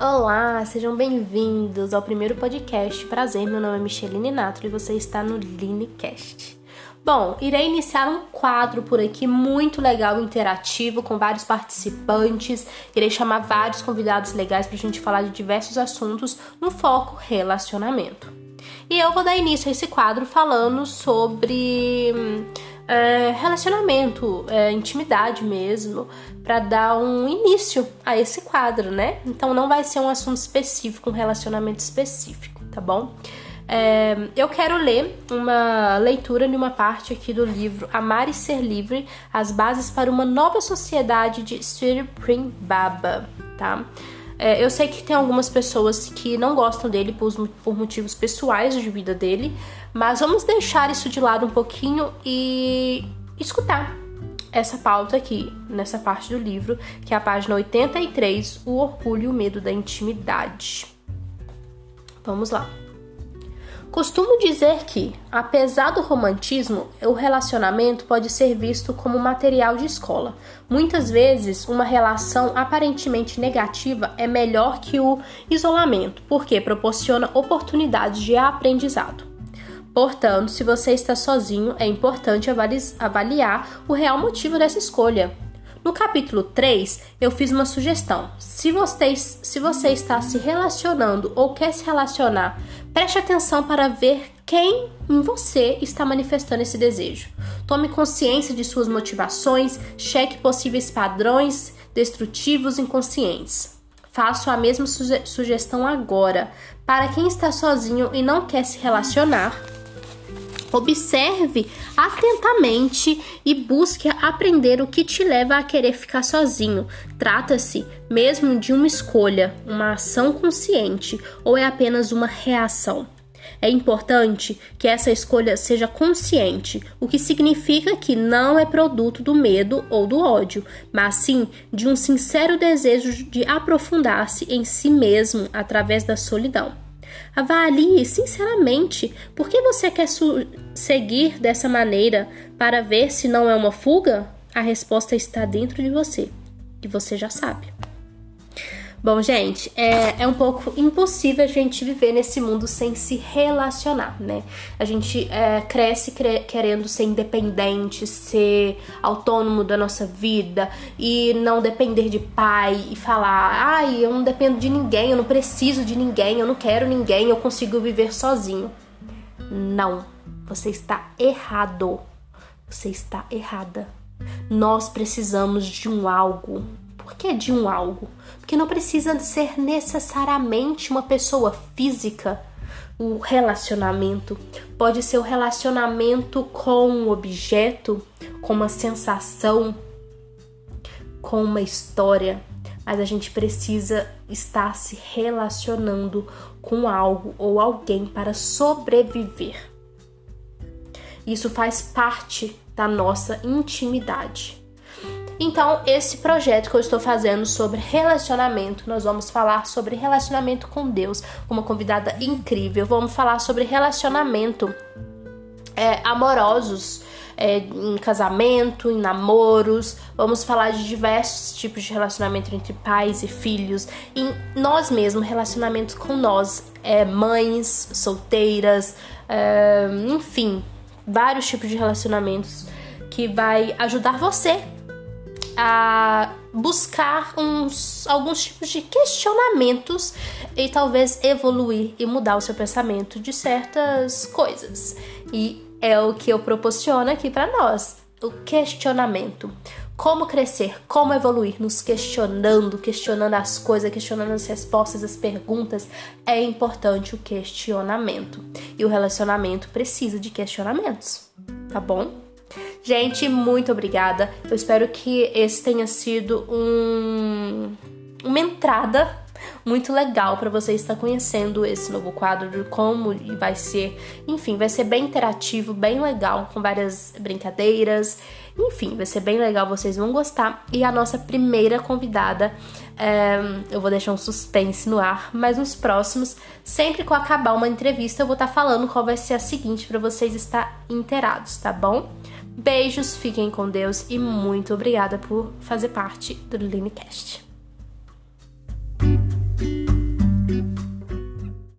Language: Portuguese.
Olá, sejam bem-vindos ao primeiro podcast. Prazer, meu nome é Micheline Nato e você está no Linecast. Bom, irei iniciar um quadro por aqui muito legal, interativo, com vários participantes. Irei chamar vários convidados legais para a gente falar de diversos assuntos no foco relacionamento. E eu vou dar início a esse quadro falando sobre é, relacionamento, é, intimidade mesmo, para dar um início a esse quadro, né? Então não vai ser um assunto específico, um relacionamento específico, tá bom? É, eu quero ler uma leitura de uma parte aqui do livro Amar e Ser Livre: As Bases para uma Nova Sociedade de Sri Prim Baba, tá? É, eu sei que tem algumas pessoas que não gostam dele por, por motivos pessoais de vida dele, mas vamos deixar isso de lado um pouquinho e escutar essa pauta aqui, nessa parte do livro, que é a página 83, O Orgulho e o Medo da Intimidade. Vamos lá. Costumo dizer que, apesar do romantismo, o relacionamento pode ser visto como material de escola. Muitas vezes, uma relação aparentemente negativa é melhor que o isolamento, porque proporciona oportunidades de aprendizado. Portanto, se você está sozinho, é importante avaliar o real motivo dessa escolha. No capítulo 3, eu fiz uma sugestão. Se você, se você está se relacionando ou quer se relacionar, preste atenção para ver quem em você está manifestando esse desejo. Tome consciência de suas motivações, cheque possíveis padrões destrutivos inconscientes. Faço a mesma suge sugestão agora. Para quem está sozinho e não quer se relacionar, Observe atentamente e busque aprender o que te leva a querer ficar sozinho. Trata-se mesmo de uma escolha, uma ação consciente ou é apenas uma reação? É importante que essa escolha seja consciente, o que significa que não é produto do medo ou do ódio, mas sim de um sincero desejo de aprofundar-se em si mesmo através da solidão. Avalie sinceramente por que você quer seguir dessa maneira para ver se não é uma fuga. A resposta está dentro de você e você já sabe. Bom, gente, é, é um pouco impossível a gente viver nesse mundo sem se relacionar, né? A gente é, cresce cre querendo ser independente, ser autônomo da nossa vida e não depender de pai e falar: ai, eu não dependo de ninguém, eu não preciso de ninguém, eu não quero ninguém, eu consigo viver sozinho. Não, você está errado. Você está errada. Nós precisamos de um algo por que de um algo? Porque não precisa ser necessariamente uma pessoa física. O relacionamento pode ser o relacionamento com um objeto, com uma sensação, com uma história, mas a gente precisa estar se relacionando com algo ou alguém para sobreviver. Isso faz parte da nossa intimidade. Então, esse projeto que eu estou fazendo sobre relacionamento, nós vamos falar sobre relacionamento com Deus, uma convidada incrível. Vamos falar sobre relacionamento é, amorosos. É, em casamento, em namoros, vamos falar de diversos tipos de relacionamento entre pais e filhos, em nós mesmos, relacionamento com nós, é, mães, solteiras, é, enfim, vários tipos de relacionamentos que vai ajudar você a buscar uns, alguns tipos de questionamentos e talvez evoluir e mudar o seu pensamento de certas coisas. E é o que eu proporciono aqui para nós, o questionamento. Como crescer, como evoluir, nos questionando, questionando as coisas, questionando as respostas, as perguntas. É importante o questionamento. E o relacionamento precisa de questionamentos, tá bom? Gente, muito obrigada. Eu espero que esse tenha sido um, uma entrada muito legal para você estar conhecendo esse novo quadro, de como vai ser. Enfim, vai ser bem interativo, bem legal, com várias brincadeiras. Enfim, vai ser bem legal, vocês vão gostar. E a nossa primeira convidada, é, eu vou deixar um suspense no ar, mas nos próximos, sempre que eu acabar uma entrevista, eu vou estar tá falando qual vai ser a seguinte para vocês estar inteirados, tá bom? Beijos, fiquem com Deus e muito obrigada por fazer parte do Linecast.